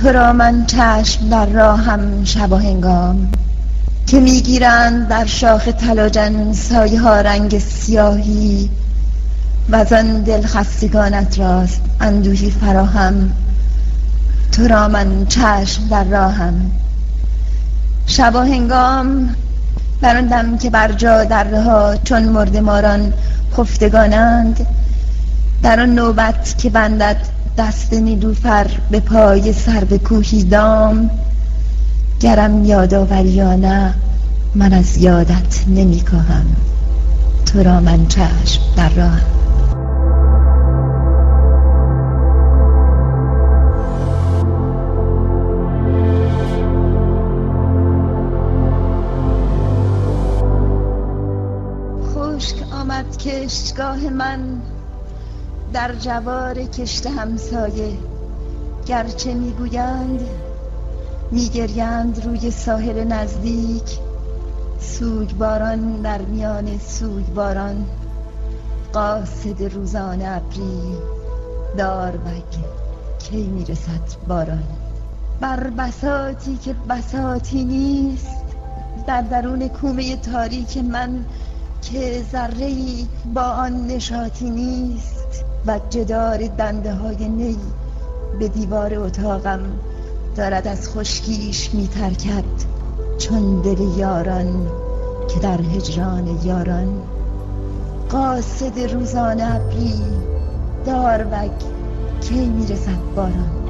تو را من چشم در راهم شب و هنگام که می‌گیرند در شاخ تلاجن سایه ها رنگ سیاهی و آن دل خستگانت راست اندوهی فراهم. تو را من چشم در راهم. شب و هنگام در آن دم که بر جا در ها چون مرد ماران خفتگانند در آن نوبت که بندد دست نیلوفر به پای سر به کوهی دام. گرم یادآوری یا نه من از یادت نمی کاهم تو را من چشم در راهم. خشک آمد کشتگاه من. در جوار کشت همسایه. گرچه می‌گویند میگریند روی ساحل نزدیک سوگواران در میان سوگواران. قاصد روزان ابری داروگ کی می‌رسد باران. بر بساطی که بساطی نیست در درون کومه تاریک من که ذره با آن نشاطی نیست. و جدار دنده های نی به دیوار اتاقم دارد از خشکیش میترکد چون دل یاران که در هجران یاران. قاصد روزان ابری داروگ کی می‌رسد باران؟